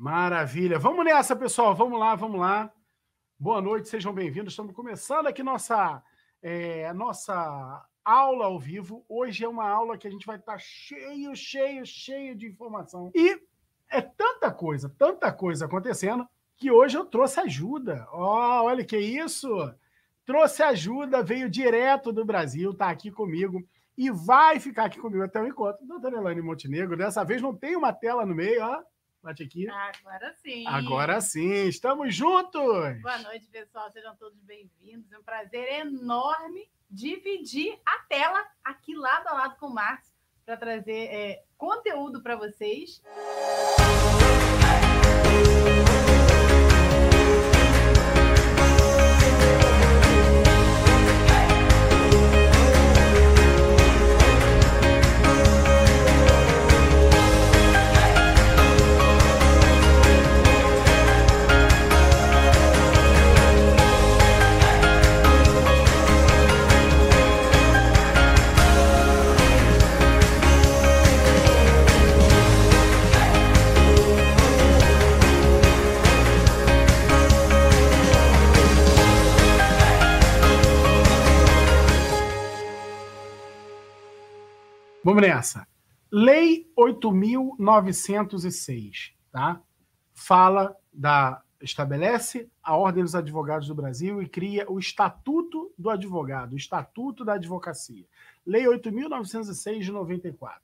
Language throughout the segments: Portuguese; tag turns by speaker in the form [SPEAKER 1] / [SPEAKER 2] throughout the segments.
[SPEAKER 1] Maravilha. Vamos nessa, pessoal. Vamos lá, vamos lá. Boa noite, sejam bem-vindos. Estamos começando aqui nossa, é, nossa aula ao vivo. Hoje é uma aula que a gente vai estar cheio, cheio, cheio de informação. E é tanta coisa, tanta coisa acontecendo, que hoje eu trouxe ajuda. Oh, olha que isso! Trouxe ajuda, veio direto do Brasil, está aqui comigo e vai ficar aqui comigo até o encontro. Doutora Elaine Montenegro, dessa vez não tem uma tela no meio, ó. Bate aqui.
[SPEAKER 2] Agora sim.
[SPEAKER 1] Agora sim, estamos juntos.
[SPEAKER 2] Boa noite, pessoal. Sejam todos bem-vindos. É um prazer enorme dividir a tela aqui lado a lado com o Marcos para trazer é, conteúdo para vocês.
[SPEAKER 1] Vamos nessa. Lei 8.906, tá? Fala da estabelece a Ordem dos Advogados do Brasil e cria o Estatuto do Advogado, o Estatuto da Advocacia. Lei 8.906 de 94.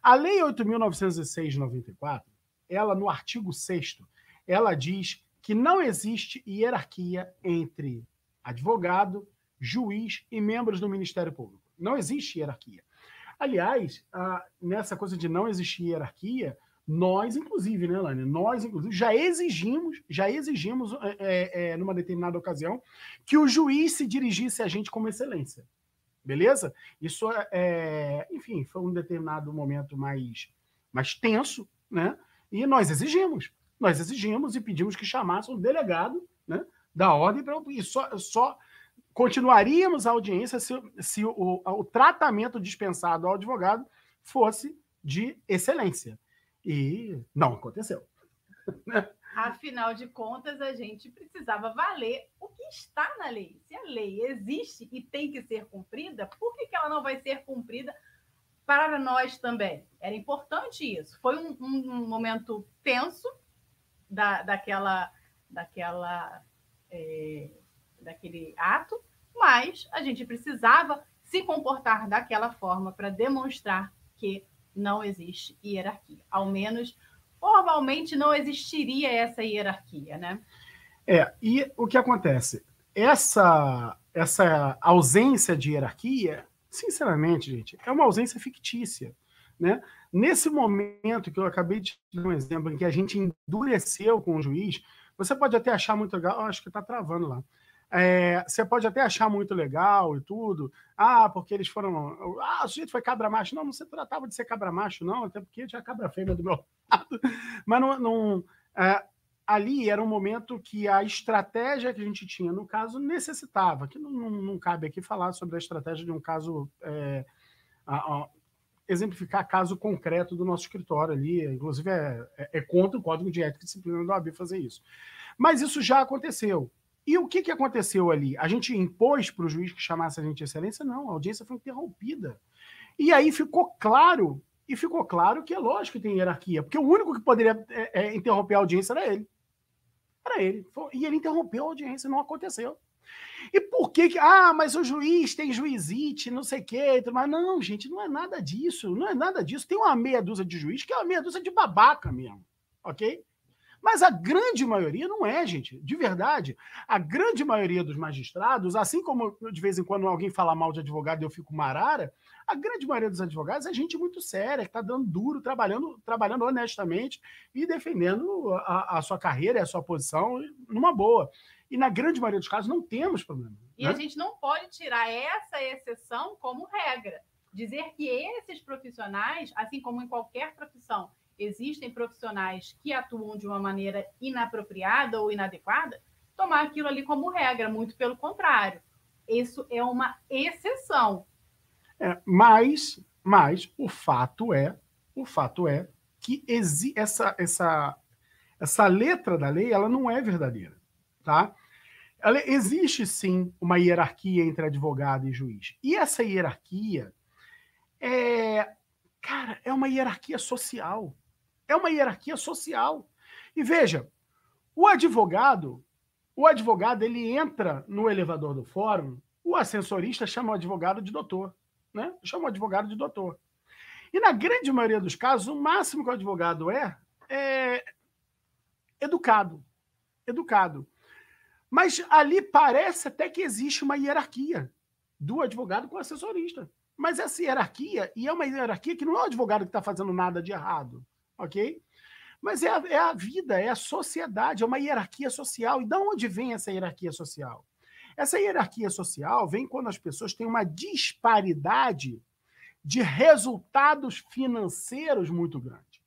[SPEAKER 1] A Lei 8.906 de 94, ela no artigo 6 ela diz que não existe hierarquia entre advogado, juiz e membros do Ministério Público. Não existe hierarquia. Aliás, a, nessa coisa de não existir hierarquia, nós, inclusive, né, Lani? Nós, inclusive, já exigimos, já exigimos, é, é, é, numa determinada ocasião, que o juiz se dirigisse a gente como excelência. Beleza? Isso, é, é, enfim, foi um determinado momento mais, mais tenso, né? E nós exigimos. Nós exigimos e pedimos que chamassem o delegado né, da ordem para e só, só continuaríamos a audiência se, se o, o tratamento dispensado ao advogado fosse de excelência. E não aconteceu.
[SPEAKER 2] Afinal de contas, a gente precisava valer o que está na lei. Se a lei existe e tem que ser cumprida, por que, que ela não vai ser cumprida para nós também? Era importante isso. Foi um, um, momento tenso da, daquela, daquela é, daquele ato, mas a gente precisava se comportar daquela forma para demonstrar que não existe hierarquia. Ao menos formalmente não existiria essa hierarquia, né?
[SPEAKER 1] É, e o que acontece? Essa, essa ausência de hierarquia, sinceramente, gente, é uma ausência fictícia. Né? Nesse momento que eu acabei de dar um exemplo em que a gente endureceu com o juiz, você pode até achar muito legal, acho que está travando lá. É, você pode até achar muito legal e tudo. Ah, porque eles foram. Ah, o sujeito foi cabra macho. Não, não se tratava de ser cabra macho, não, até porque tinha cabra fêmea do meu lado. Mas não. não é, ali era um momento que a estratégia que a gente tinha no caso necessitava, que não, não, não cabe aqui falar sobre a estratégia de um caso. É, a, a, exemplificar caso concreto do nosso escritório ali, inclusive é, é, é contra o Código de Ética e Disciplina do AB fazer isso. Mas isso já aconteceu. E o que, que aconteceu ali? A gente impôs para o juiz que chamasse a gente de excelência? Não, a audiência foi interrompida. E aí ficou claro, e ficou claro que é lógico que tem hierarquia, porque o único que poderia é, é, interromper a audiência era ele. Era ele. E ele interrompeu a audiência, não aconteceu. E por que, que ah, mas o juiz tem juizite, não sei o quê, mas não, gente, não é nada disso, não é nada disso. Tem uma meia dúzia de juiz que é uma meia dúzia de babaca mesmo, ok? Mas a grande maioria não é, gente, de verdade. A grande maioria dos magistrados, assim como de vez em quando alguém fala mal de advogado e eu fico marara, a grande maioria dos advogados é gente muito séria, que está dando duro, trabalhando, trabalhando honestamente e defendendo a, a, sua carreira e a sua posição numa boa. E na grande maioria dos casos não temos problema.
[SPEAKER 2] E né? a gente não pode tirar essa exceção como regra. Dizer que esses profissionais, assim como em qualquer profissão, existem profissionais que atuam de uma maneira inapropriada ou inadequada, tomar aquilo ali como regra, muito pelo contrário. Isso é uma exceção.
[SPEAKER 1] É, mas, mas o fato é, o fato é que essa, essa, essa letra da lei, ela não é verdadeira, tá? Ela, existe sim uma hierarquia entre advogado e juiz. E essa hierarquia é, cara, é uma hierarquia social. É uma hierarquia social. E veja, o advogado, o advogado, ele entra no elevador do fórum, o ascensorista chama o advogado de doutor, né? Chama o advogado de doutor. E na grande maioria dos casos, o máximo que o advogado é, é educado. Educado. Mas ali parece até que existe uma hierarquia do advogado com o assessorista. Mas essa hierarquia, e é uma hierarquia que não é o advogado que está fazendo nada de errado, ok? Mas é a, é a, vida, é a sociedade, é uma hierarquia social. E de onde vem essa hierarquia social? Essa hierarquia social vem quando as pessoas têm uma disparidade de resultados financeiros muito grande.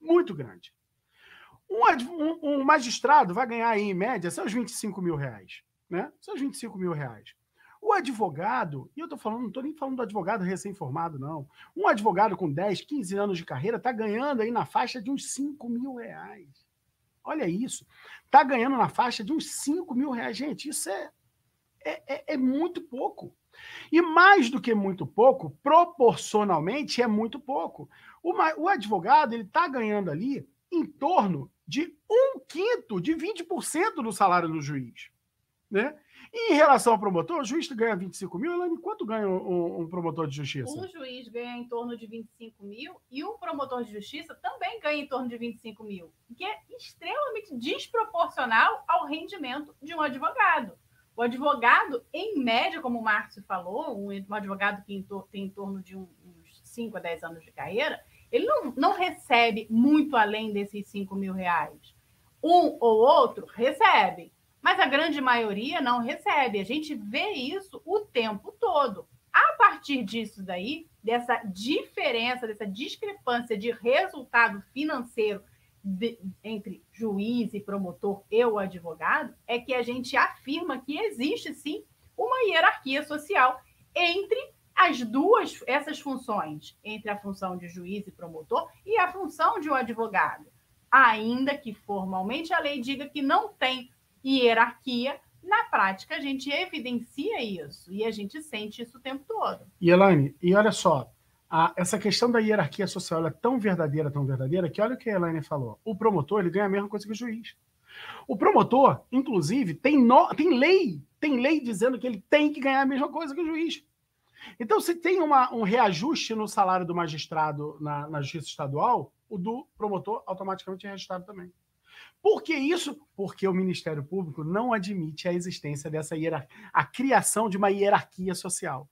[SPEAKER 1] Muito grande. Um, um, um, magistrado vai ganhar aí, em média, seus 25 mil reais. Né? Seus 25 mil reais. O advogado, e eu estou falando, não estou nem falando do advogado recém-formado, não. Um advogado com 10, 15 anos de carreira está ganhando aí na faixa de uns 5 mil reais. Olha isso. Está ganhando na faixa de uns 5 mil reais. Gente, isso é, é, é, é muito pouco. E mais do que muito pouco, proporcionalmente é muito pouco. O, o advogado ele está ganhando ali em torno de um quinto, de 20% do salário do juiz. Né? Em relação ao promotor, o juiz ganha 25 mil, Elane, quanto ganha um, um, promotor de justiça?
[SPEAKER 2] Um juiz ganha em torno de 25 mil e um promotor de justiça também ganha em torno de 25 mil, que é extremamente desproporcional ao rendimento de um advogado. O advogado, em média, como o Márcio falou, um, um advogado que tem em torno de uns 5 a 10 anos de carreira, ele não, não recebe muito além desses 5 mil reais. Um ou outro recebe, mas a grande maioria não recebe. A gente vê isso o tempo todo. A partir disso daí, dessa diferença, dessa discrepância de resultado financeiro de, entre juiz e promotor e o advogado, é que a gente afirma que existe sim uma hierarquia social entre as duas, essas funções, entre a função de juiz e promotor e a função de um advogado. Ainda que formalmente a lei diga que não tem hierarquia, na prática a gente evidencia isso e a gente sente isso o tempo todo.
[SPEAKER 1] E Elaine, e olha só, a, essa questão da hierarquia social é tão verdadeira, tão verdadeira, que olha o que a Elaine falou. O promotor ele ganha a mesma coisa que o juiz. O promotor, inclusive, tem, no, tem lei, tem lei dizendo que ele tem que ganhar a mesma coisa que o juiz. Então, se tem uma, um reajuste no salário do magistrado na, na justiça estadual, o do promotor automaticamente é reajustado também. Por que isso? Porque o Ministério Público não admite a existência dessa hierarquia, a criação de uma hierarquia social.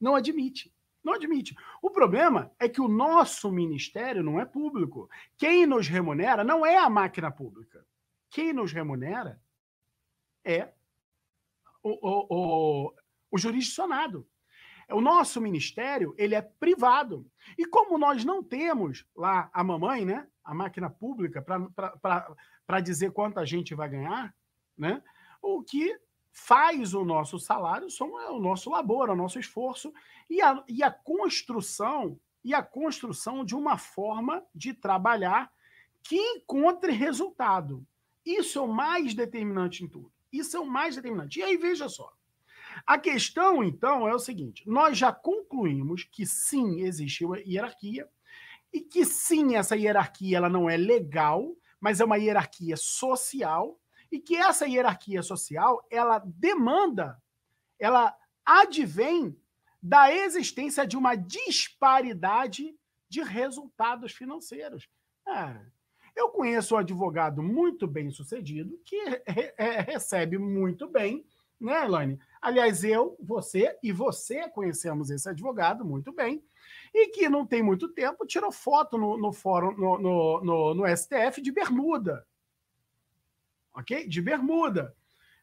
[SPEAKER 1] Não admite. Não admite. O problema é que o nosso ministério não é público. Quem nos remunera não é a máquina pública. Quem nos remunera é o, o, o, o jurisdicionado. O nosso ministério ele é privado. E como nós não temos lá a mamãe, né, a máquina pública, para dizer quanta gente vai ganhar, né, o que faz o nosso salário é o nosso labor, é o nosso esforço e a, e a construção e a construção de uma forma de trabalhar que encontre resultado. Isso é o mais determinante em tudo. Isso é o mais determinante. E aí, veja só. A questão, então, é o seguinte: nós já concluímos que sim, existe uma hierarquia, e que sim, essa hierarquia ela não é legal, mas é uma hierarquia social, e que essa hierarquia social ela demanda, ela advém da existência de uma disparidade de resultados financeiros. Eu conheço um advogado muito bem sucedido que re recebe muito bem, né, Elaine? Aliás, eu, você e você conhecemos esse advogado muito bem, e que não tem muito tempo tirou foto no, no fórum, no, no, no, no STF de bermuda. Ok? De bermuda.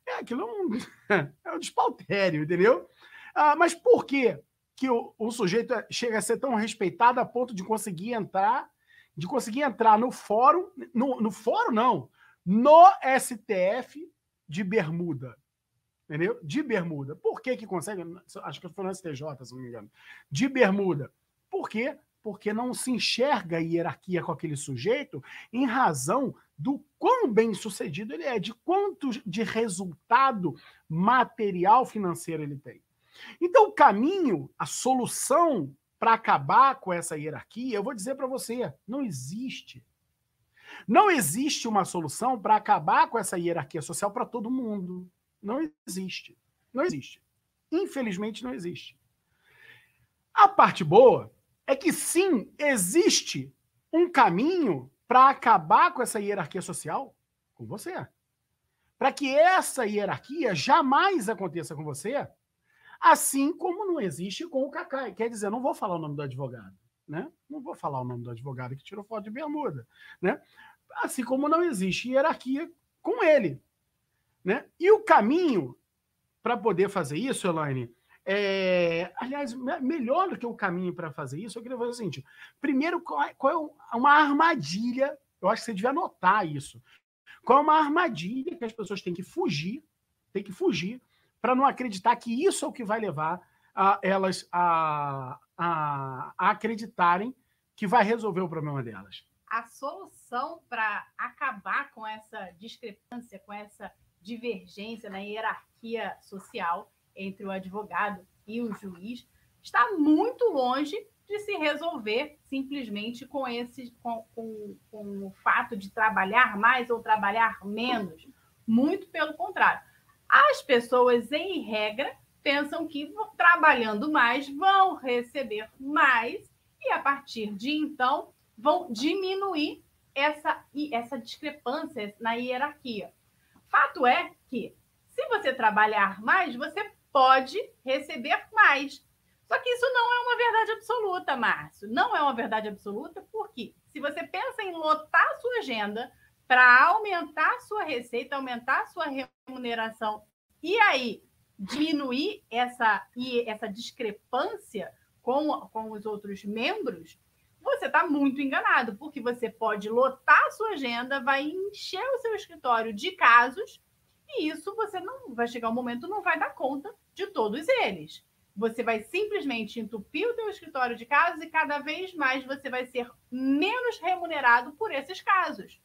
[SPEAKER 1] É, aquilo é um, é um despautério, entendeu? Ah, mas por que, que o, o sujeito é, chega a ser tão respeitado a ponto de conseguir entrar, de conseguir entrar no fórum, no, no fórum não, no STF de bermuda? Entendeu? De bermuda. Por que que consegue? Acho que foi no STJ, se não me engano. De bermuda. Por quê? porque não se enxerga a hierarquia com aquele sujeito em razão do quão bem sucedido ele é, de quanto de resultado material financeiro ele tem. Então, o caminho, a solução para acabar com essa hierarquia, eu vou dizer para você, não existe. Não existe uma solução para acabar com essa hierarquia social para todo mundo. Não existe. Não existe. Infelizmente, não existe. A parte boa é que sim, existe um caminho para acabar com essa hierarquia social com você. Para que essa hierarquia jamais aconteça com você, assim como não existe com o Cacai. Quer dizer, não vou falar o nome do advogado, né? Não vou falar o nome do advogado que tirou foto de bermuda, né? Assim como não existe hierarquia com ele, né? E o caminho para poder fazer isso, Elaine, é, aliás, melhor do que o caminho para fazer isso, eu queria fazer o seguinte: primeiro, qual é, qual é uma armadilha? Eu acho que você devia anotar isso. Qual é uma armadilha que as pessoas têm que fugir, têm que fugir, para não acreditar que isso é o que vai levar a, elas a, a, a acreditarem que vai resolver o problema delas.
[SPEAKER 2] A solução para acabar com essa discrepância, com essa divergência na hierarquia social entre o advogado e o juiz está muito longe de se resolver simplesmente com, esse, com, com, com o fato de trabalhar mais ou trabalhar menos. Muito pelo contrário. As pessoas, em regra, pensam que trabalhando mais vão receber mais e, a partir de então, vão diminuir essa, essa discrepância na hierarquia. Fato é que, se você trabalhar mais, você pode receber mais. Só que isso não é uma verdade absoluta, Márcio. Não é uma verdade absoluta, porque se você pensa em lotar a sua agenda para aumentar a sua receita, aumentar a sua remuneração e aí diminuir essa, essa discrepância com, com os outros membros, você está muito enganado, porque você pode lotar a sua agenda, vai encher o seu escritório de casos, e isso você não vai chegar um momento, não vai dar conta de todos eles. Você vai simplesmente entupir o teu escritório de casos e cada vez mais você vai ser menos remunerado por esses casos.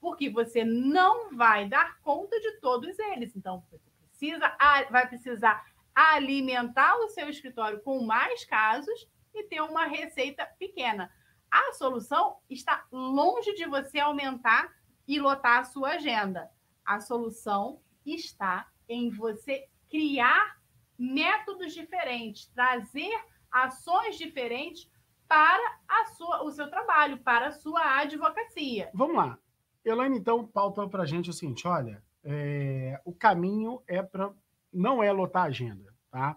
[SPEAKER 2] Porque você não vai dar conta de todos eles. Então, você precisa, vai precisar alimentar o seu escritório com mais casos e ter uma receita pequena. A solução está longe de você aumentar e lotar a sua agenda. A solução está em você criar métodos diferentes, trazer ações diferentes para a sua, o seu trabalho, para a sua advocacia.
[SPEAKER 1] Vamos lá. Elaine, então, pauta para a gente o seguinte: olha, é, o caminho é para. não é lotar a agenda, tá?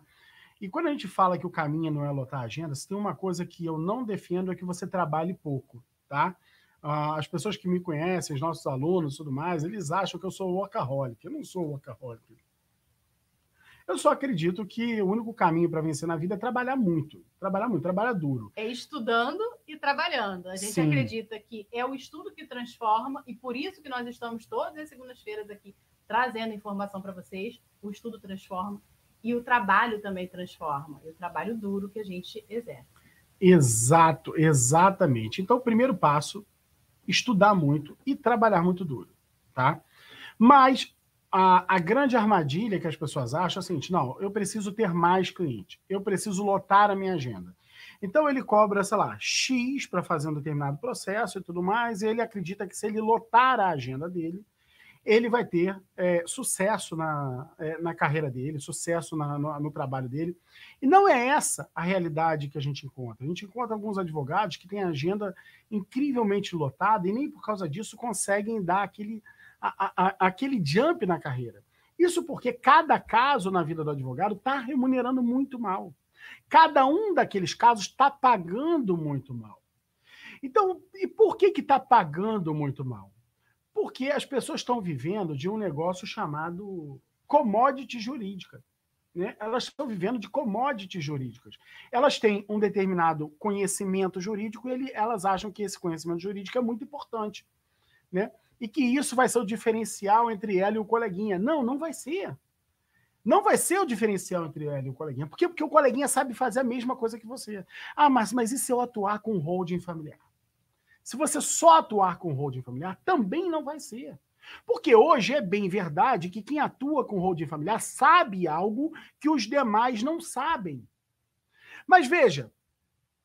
[SPEAKER 1] E quando a gente fala que o caminho não é lotar a agenda, se tem uma coisa que eu não defendo é que você trabalhe pouco, tá? Ah, as pessoas que me conhecem, os nossos alunos e tudo mais, eles acham que eu sou workaholic. Eu não sou workaholic. Eu só acredito que o único caminho para vencer na vida é trabalhar muito. Trabalhar muito, trabalhar duro.
[SPEAKER 2] É estudando e trabalhando. A gente Sim. acredita que é o estudo que transforma, e por isso que nós estamos todas as segundas-feiras aqui trazendo informação para vocês. O estudo transforma e o trabalho também transforma. E o trabalho duro que a gente exerce.
[SPEAKER 1] Exato, exatamente. Então, o primeiro passo, estudar muito e trabalhar muito duro, tá? Mas a, a, grande armadilha que as pessoas acham é a seguinte: não, eu preciso ter mais cliente, eu preciso lotar a minha agenda. Então ele cobra, sei lá, X para fazer um determinado processo e tudo mais, e ele acredita que se ele lotar a agenda dele, ele vai ter é, sucesso na, é, na carreira dele, sucesso na, no, no, trabalho dele. E não é essa a realidade que a gente encontra. A gente encontra alguns advogados que têm agenda incrivelmente lotada e nem por causa disso conseguem dar aquele a, a, aquele jump na carreira. Isso porque cada caso na vida do advogado está remunerando muito mal. Cada um daqueles casos está pagando muito mal. Então, e por que está pagando muito mal? Porque as pessoas estão vivendo de um negócio chamado commodity jurídica. Né? Elas estão vivendo de commodities jurídicas. Elas têm um determinado conhecimento jurídico e ele, elas acham que esse conhecimento jurídico é muito importante. Né? e que isso vai ser o diferencial entre ela e o coleguinha. Não, não vai ser. Não vai ser o diferencial entre ela e o coleguinha. Por quê? Porque o coleguinha sabe fazer a mesma coisa que você. Ah, mas, mas e se eu atuar com holding familiar? Se você só atuar com holding familiar, também não vai ser. Porque hoje é bem verdade que quem atua com holding familiar sabe algo que os demais não sabem. Mas veja,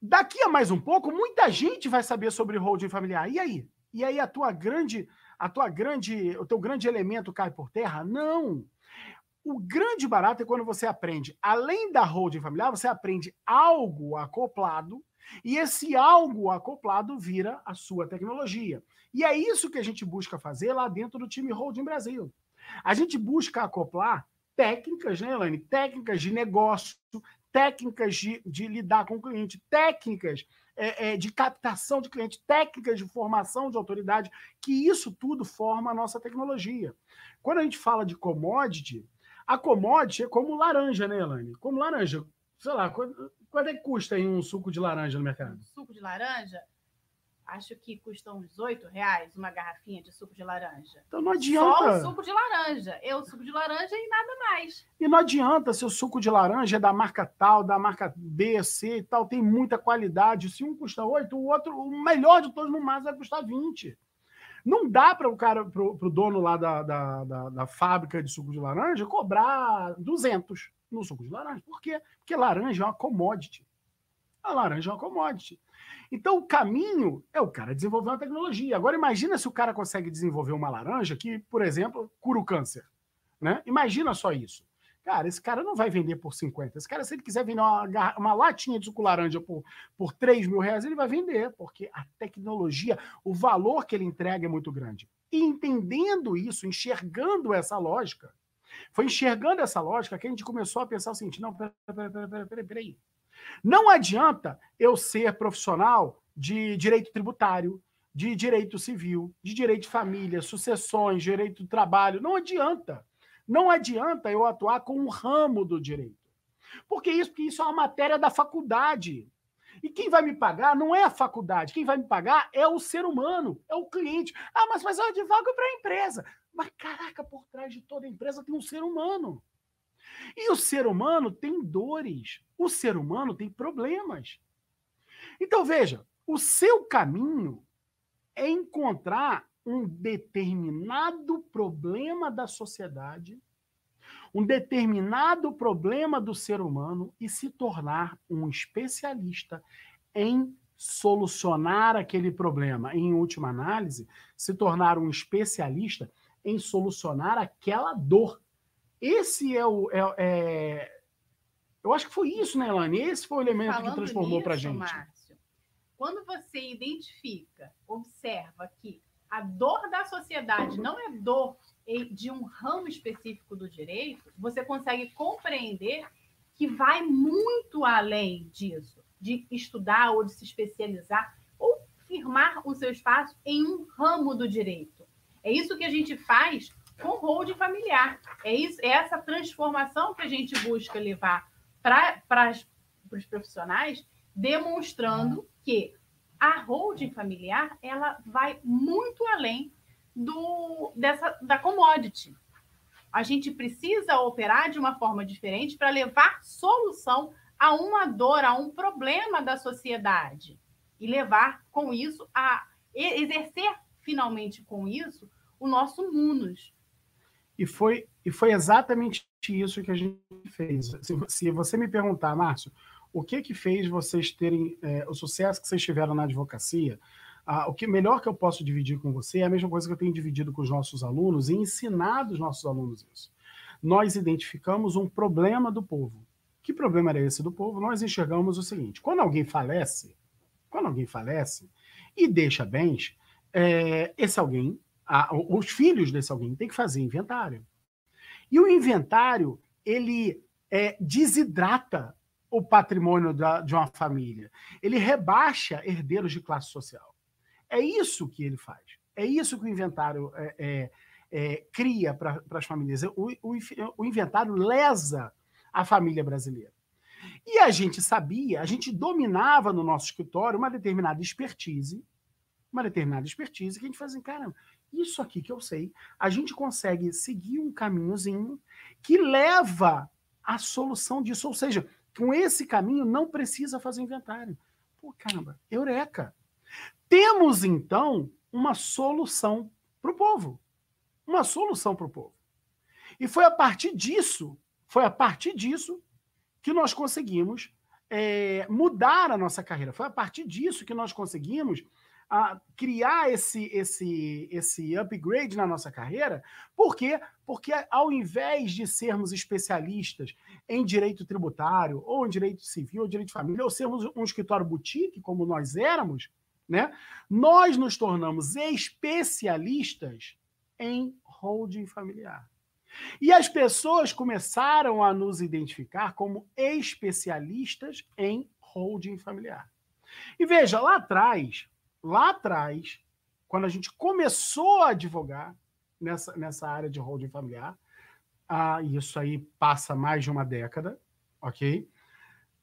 [SPEAKER 1] daqui a mais um pouco, muita gente vai saber sobre holding familiar. E aí? E aí a tua grande, a tua grande, o teu grande elemento cai por terra? Não. O grande barato é quando você aprende, além da holding familiar, você aprende algo acoplado e esse algo acoplado vira a sua tecnologia. E é isso que a gente busca fazer lá dentro do time Holding Brasil. A gente busca acoplar técnicas, né, Elaine? Técnicas de negócio, técnicas de, de lidar com o cliente, técnicas é, é, de captação de cliente, técnicas de formação de autoridade, que isso tudo forma a nossa tecnologia. Quando a gente fala de commodity, a commodity é como laranja, né, Elaine? Como laranja. Sei lá, quanto, é que custa um suco de laranja no mercado?
[SPEAKER 2] Suco de laranja? Acho que custa uns 8 reais uma garrafinha de suco de laranja.
[SPEAKER 1] Então não adianta.
[SPEAKER 2] Só o suco de laranja. Eu, suco de laranja e nada mais.
[SPEAKER 1] E não adianta se o suco de laranja é da marca tal, da marca B, C e tal, tem muita qualidade. Se um custa 8, o outro, o melhor de todos no mais vai custar 20. Não dá para o cara, para o dono lá da, da, da, da, fábrica de suco de laranja cobrar 200 no suco de laranja. Por quê? Porque laranja é uma commodity. A laranja é uma commodity. Então, o caminho é o cara desenvolver uma tecnologia. Agora, imagina se o cara consegue desenvolver uma laranja que, por exemplo, cura o câncer. Né? Imagina só isso. Cara, esse cara não vai vender por 50. Esse cara, se ele quiser vender uma, uma latinha de suco laranja por, por 3 mil reais, ele vai vender, porque a tecnologia, o valor que ele entrega é muito grande. E entendendo isso, enxergando essa lógica, foi enxergando essa lógica que a gente começou a pensar o seguinte: não, peraí, peraí, peraí, peraí. Não adianta eu ser profissional de direito tributário, de direito civil, de direito de família, sucessões, direito do trabalho. Não adianta. Não adianta eu atuar com um ramo do direito. Por que isso? Porque isso é uma matéria da faculdade. E quem vai me pagar não é a faculdade, quem vai me pagar é o ser humano, é o cliente. Ah, mas, mas eu advogo para a empresa. Mas caraca, por trás de toda empresa tem um ser humano. E o ser humano tem dores, o ser humano tem problemas. Então veja, o seu caminho é encontrar um determinado problema da sociedade, um determinado problema do ser humano e se tornar um especialista em solucionar aquele problema. Em última análise, se tornar um especialista em solucionar aquela dor. Esse é o. É, é... Eu acho que foi isso, né, Elane? Esse foi o elemento Falando que transformou para a gente. Márcio,
[SPEAKER 2] quando você identifica, observa que a dor da sociedade não é dor de um ramo específico do direito, você consegue compreender que vai muito além disso, de estudar ou de se especializar ou firmar o seu espaço em um ramo do direito. É isso que a gente faz com o holding familiar. É, isso, é essa transformação que a gente busca levar para os profissionais, demonstrando que a holding familiar ela vai muito além do, dessa, da commodity. A gente precisa operar de uma forma diferente para levar solução a uma dor, a um problema da sociedade e levar com isso a exercer finalmente com isso o nosso munus.
[SPEAKER 1] E foi, e foi exatamente isso que a gente fez. Se, se você me perguntar, Márcio, o que que fez vocês terem é, o sucesso que vocês tiveram na advocacia? Ah, o que melhor que eu posso dividir com você é a mesma coisa que eu tenho dividido com os nossos alunos e ensinado os nossos alunos isso. Nós identificamos um problema do povo. Que problema era esse do povo? Nós enxergamos o seguinte: quando alguém falece, quando alguém falece e deixa bens, é, esse alguém, a, os filhos desse alguém têm que fazer inventário. E o inventário ele é, desidrata o patrimônio da, de uma família. Ele rebaixa herdeiros de classe social. É isso que ele faz. É isso que o inventário é, é, é cria para as famílias. O, o, o inventário lesa a família brasileira. E a gente sabia, a gente dominava no nosso escritório uma determinada expertise, uma determinada expertise que a gente fazia, assim, cara, isso aqui que eu sei, a gente consegue seguir um caminhozinho que leva à solução disso. Ou seja, com esse caminho não precisa fazer inventário. Pô, caramba, eureka! Temos então uma solução para o povo. Uma solução para o povo. E foi a partir disso, foi a partir disso que nós conseguimos é, mudar a nossa carreira. Foi a partir disso que nós conseguimos a criar esse, esse, esse upgrade na nossa carreira. Por quê? Porque ao invés de sermos especialistas em direito tributário, ou em direito civil, ou direito de família, ou sermos um escritório boutique, como nós éramos, né? nós nos tornamos especialistas em holding familiar. E as pessoas começaram a nos identificar como especialistas em holding familiar. E veja, lá atrás, lá atrás, quando a gente começou a advogar nessa, nessa área de holding familiar, ah, isso aí passa mais de uma década, ok?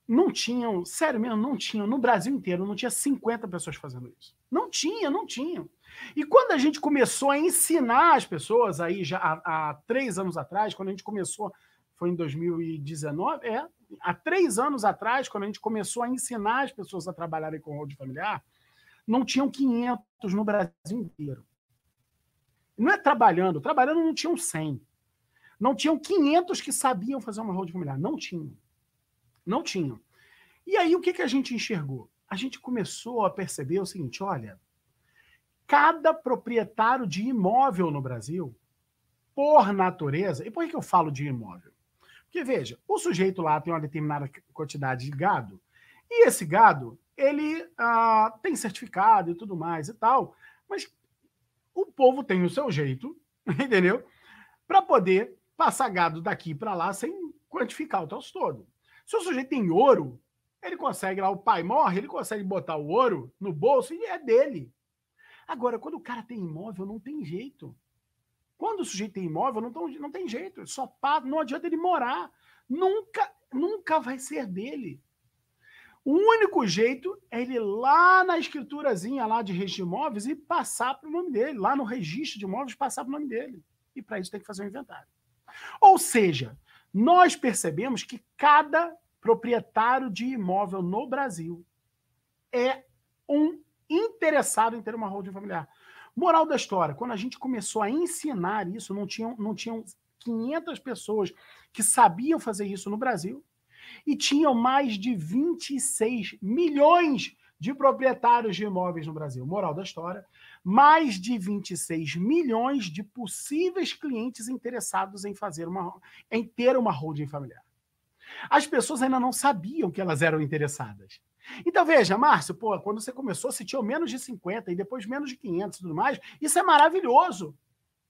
[SPEAKER 1] Não tinham, sério mesmo, não tinham, no Brasil inteiro, não tinha 50 pessoas fazendo isso. Não tinha, não tinham. E quando a gente começou a ensinar as pessoas, aí já há, há três anos atrás, quando a gente começou, foi em 2019, é, há três anos atrás, quando a gente começou a ensinar as pessoas a trabalharem com holding familiar, não tinham 500 no Brasil inteiro. Não é trabalhando, trabalhando não tinham 100. Não tinham 500 que sabiam fazer uma holding familiar. Não tinham. Não tinham. E aí o que, que a gente enxergou? A gente começou a perceber o seguinte: olha, cada proprietário de imóvel no Brasil, por natureza, e por que eu falo de imóvel? Porque, veja, o sujeito lá tem uma determinada quantidade de gado, e esse gado, ele ah, tem certificado e tudo mais e tal, mas o povo tem o seu jeito, entendeu? Para poder passar gado daqui para lá sem quantificar o troço todo. Se o sujeito tem ouro, ele consegue lá, o pai morre, ele consegue botar o ouro no bolso e é dele. Agora, quando o cara tem imóvel, não tem jeito. Quando o sujeito tem imóvel, não, tem, não tem jeito. Só paga, não adianta ele morar. Nunca, nunca vai ser dele. O único jeito é ele ir lá na escriturazinha lá de registro de imóveis e passar para o nome dele, lá no registro de imóveis, passar para o nome dele. E para isso tem que fazer um inventário. Ou seja, nós percebemos que cada proprietário de imóvel no Brasil é um interessado em ter uma holding familiar. Moral da história, quando a gente começou a ensinar isso, não tinham, não tinham 500 pessoas que sabiam fazer isso no Brasil e tinham mais de 26 milhões de proprietários de imóveis no Brasil. Moral da história, mais de 26 milhões de possíveis clientes interessados em fazer uma em ter uma holding familiar. As pessoas ainda não sabiam que elas eram interessadas. Então veja, Márcio, pô, quando você começou, você tinha menos de 50 e depois menos de 500 e tudo mais. Isso é maravilhoso.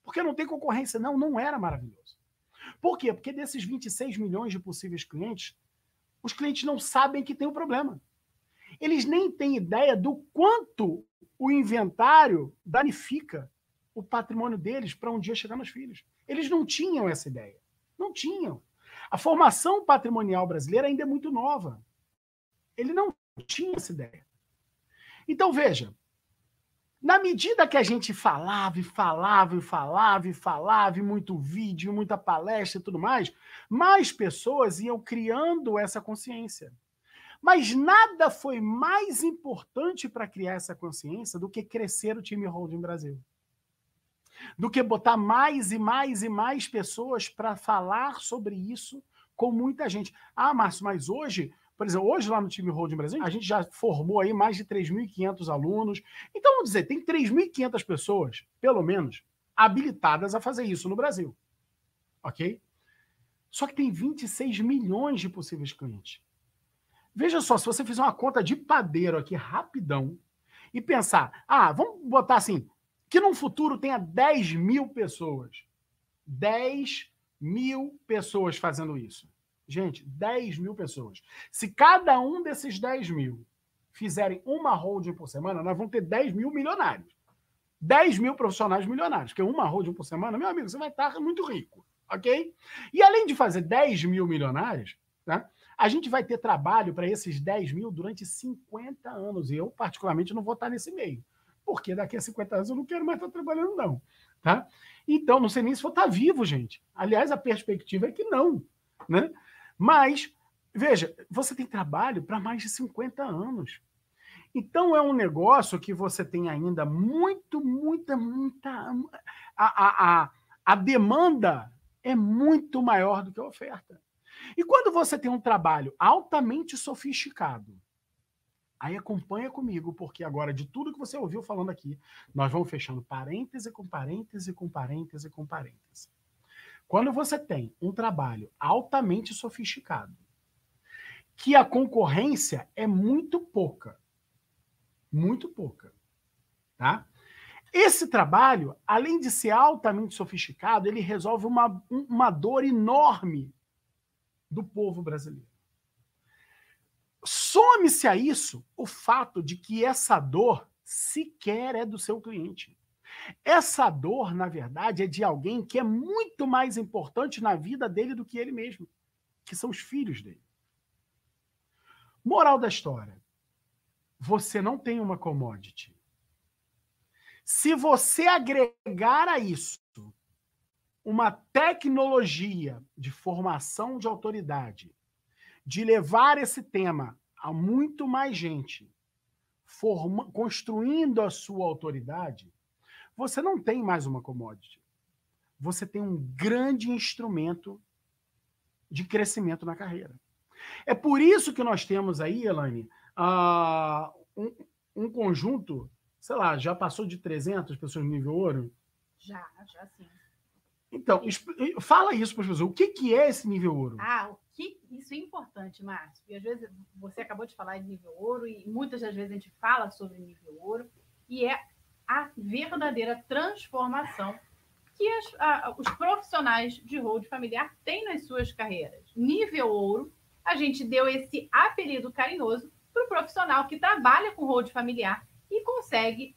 [SPEAKER 1] Porque não tem concorrência. Não, não era maravilhoso. Por quê? Porque desses 26 milhões de possíveis clientes, os clientes não sabem que tem o um problema. Eles nem têm ideia do quanto o inventário danifica o patrimônio deles para um dia chegar nos filhos. Eles não tinham essa ideia. Não tinham. A formação patrimonial brasileira ainda é muito nova. Ele não tinha essa ideia. Então, veja, na medida que a gente falava e falava e falava e falava, e muito vídeo, muita palestra e tudo mais, mais pessoas iam criando essa consciência. Mas nada foi mais importante para criar essa consciência do que crescer o time Holding Brasil. Do que botar mais e mais e mais pessoas para falar sobre isso com muita gente. Ah, Márcio, mas hoje por exemplo, hoje lá no time Holding Brasil, a gente já formou aí mais de 3.500 alunos. Então, vamos dizer, tem 3.500 pessoas, pelo menos, habilitadas a fazer isso no Brasil. Ok? Só que tem 26 milhões de possíveis clientes. Veja só, se você fizer uma conta de padeiro aqui rapidão e pensar, ah, vamos botar assim, que no futuro tenha 10 mil pessoas. 10 mil pessoas fazendo isso. Gente, 10 mil pessoas. Se cada um desses 10 mil fizerem uma holding por semana, nós vamos ter 10 mil milionários. 10 mil profissionais milionários. Porque uma holding por semana, meu amigo, você vai estar muito rico. Ok? E além de fazer 10 mil milionários, né, a gente vai ter trabalho para esses 10 mil durante 50 anos. E eu, particularmente, não vou estar nesse meio. porque daqui a 50 anos eu não quero mais estar trabalhando, não. Tá? Então, não sei nem se vou estar vivo, gente. Aliás, a perspectiva é que não. Né? Mas, veja, você tem trabalho para mais de 50 anos. Então, é um negócio que você tem ainda muito, muita, muita. A, a, a, a demanda é muito maior do que a oferta. E quando você tem um trabalho altamente sofisticado, aí acompanha comigo, porque agora, de tudo que você ouviu falando aqui, nós vamos fechando parêntese com parêntese com parêntese com parêntese. Quando você tem um trabalho altamente sofisticado, que a concorrência é muito pouca, muito pouca, tá? Esse trabalho, além de ser altamente sofisticado, ele resolve uma, uma dor enorme do povo brasileiro. Some-se a isso o fato de que essa dor sequer é do seu cliente. Essa dor, na verdade, é de alguém que é muito mais importante na vida dele do que ele mesmo, que são os filhos dele. Moral da história: você não tem uma commodity. Se você agregar a isso uma tecnologia de formação de autoridade, de levar esse tema a muito mais gente, forma, construindo a sua autoridade, você não tem mais uma commodity. Você tem um grande instrumento de crescimento na carreira. É por isso que nós temos aí, Elaine, uh, um, um conjunto, sei lá, já passou de 300 pessoas no nível ouro?
[SPEAKER 2] Já, já sim.
[SPEAKER 1] Então, fala isso para as pessoas. O que, que é esse nível ouro?
[SPEAKER 2] Ah, o que isso é importante, Márcio. E às vezes você acabou de falar de nível ouro e muitas das vezes a gente fala sobre nível ouro e é a verdadeira transformação que as, a, os profissionais de hold familiar têm nas suas carreiras. Nível ouro, a gente deu esse apelido carinhoso para o profissional que trabalha com hold familiar e consegue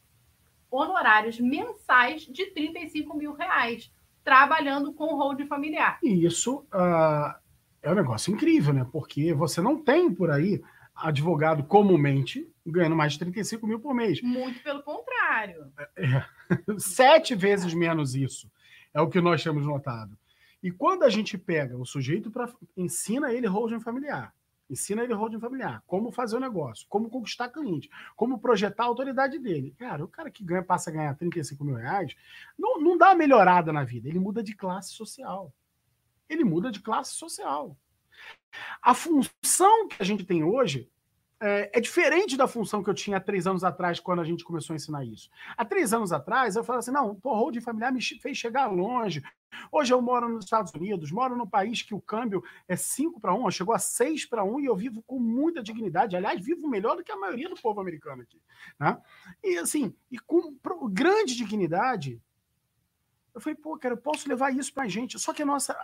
[SPEAKER 2] honorários mensais de 35 mil reais trabalhando com hold familiar.
[SPEAKER 1] E isso uh, é um negócio incrível, né? Porque você não tem por aí advogado comumente ganhando mais de 35 mil por mês.
[SPEAKER 2] Muito pelo contrário.
[SPEAKER 1] É, é, sete vezes menos isso. É o que nós temos notado. E quando a gente pega o sujeito para ensina ele holding familiar, Ensina ele holding familiar, como fazer o negócio, como conquistar cliente, como projetar a autoridade dele. Cara, o cara que ganha, passa a ganhar 35 mil reais, não, não dá melhorada na vida, ele muda de classe social. Ele muda de classe social. A função que a gente tem hoje é, é, diferente da função que eu tinha há três anos atrás, quando a gente começou a ensinar isso. Há três anos atrás, eu falava assim: não, pô, holding familiar me fez chegar longe. Hoje eu moro nos Estados Unidos, moro num país que o câmbio é 5 para 1, chegou a 6 para 1 e eu vivo com muita dignidade. Aliás, vivo melhor do que a maioria do povo americano aqui. Né? E assim, e com grande dignidade, eu falei, pô, cara, eu posso levar isso para a gente. Só que a nossa,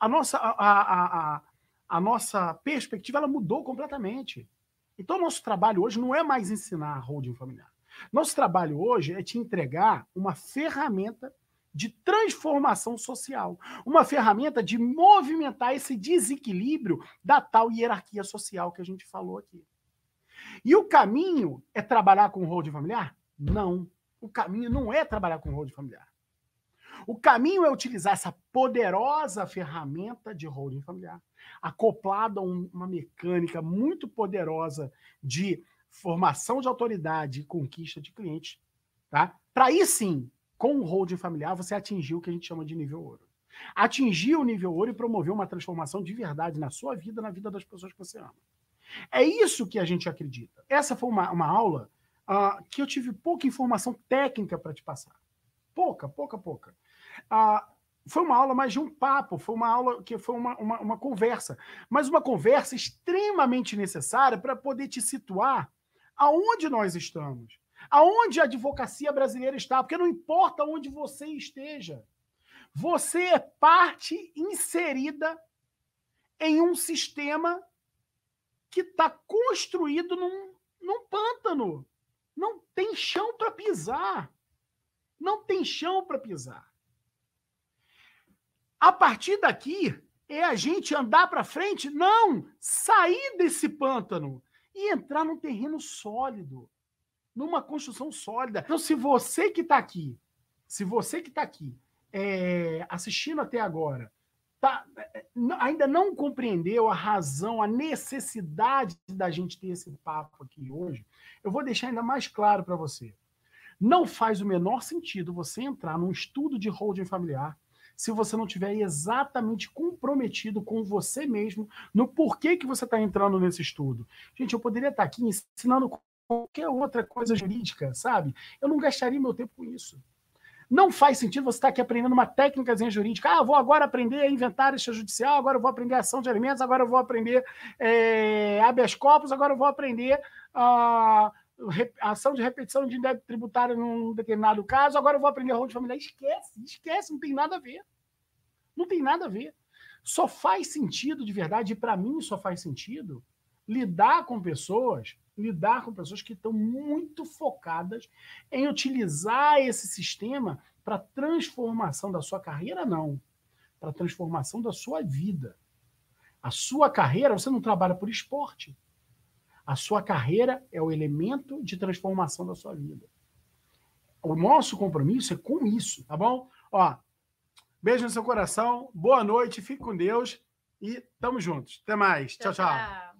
[SPEAKER 1] a nossa, a, a, a, a nossa perspectiva ela mudou completamente. Então, nosso trabalho hoje não é mais ensinar a holding familiar. Nosso trabalho hoje é te entregar uma ferramenta de transformação social, uma ferramenta de movimentar esse desequilíbrio da tal hierarquia social que a gente falou aqui. E o caminho é trabalhar com holding familiar? Não. O caminho não é trabalhar com holding familiar. O caminho é utilizar essa poderosa ferramenta de holding familiar, acoplada a uma mecânica muito poderosa de formação de autoridade e conquista de clientes, tá? Para aí sim, com o holding familiar, você atingiu o que a gente chama de nível ouro. Atingir o nível ouro e promover uma transformação de verdade na sua vida, na vida das pessoas que você ama. É isso que a gente acredita. Essa foi uma, uma aula uh, que eu tive pouca informação técnica para te passar. Pouca, pouca, pouca. Uh, foi uma aula mais de um papo, foi uma aula que foi uma, uma, uma conversa, mas uma conversa extremamente necessária para poder te situar aonde nós estamos, aonde a advocacia brasileira está, porque não importa onde você esteja, você é parte inserida em um sistema que está construído num, num pântano. Não tem chão para pisar. Não tem chão para pisar. A partir daqui, é a gente andar para frente? Não! Sair desse pântano e entrar num terreno sólido. numa construção sólida. Então, se você que está aqui, se você que está aqui é, assistindo até agora, tá, é, ainda não compreendeu a razão, a necessidade da gente ter esse papo aqui hoje, eu vou deixar ainda mais claro para você. Não faz o menor sentido você entrar num estudo de holding familiar se você não tiver exatamente comprometido com você mesmo no porquê que você está entrando nesse estudo. Gente, eu poderia estar aqui ensinando qualquer outra coisa jurídica, sabe? Eu não gastaria meu tempo com isso. Não faz sentido você estar aqui aprendendo uma técnica jurídica. Ah, vou agora aprender a inventar extrajudicial, agora eu vou aprender ação de alimentos, agora eu vou aprender é, habeas corpus, agora eu vou aprender a ação de repetição de débito tributário num determinado caso, agora eu vou aprender rol de família. Esquece, esquece, não tem nada a ver. Não tem nada a ver. Só faz sentido de verdade, e para mim só faz sentido, lidar com pessoas, lidar com pessoas que estão muito focadas em utilizar esse sistema para transformação da sua carreira, não. Para transformação da sua vida. A sua carreira, você não trabalha por esporte. A sua carreira é o elemento de transformação da sua vida. O nosso compromisso é com isso, tá bom? Ó, beijo no seu coração, boa noite, fique com Deus e tamo juntos. Até mais. tchau. tchau. tchau.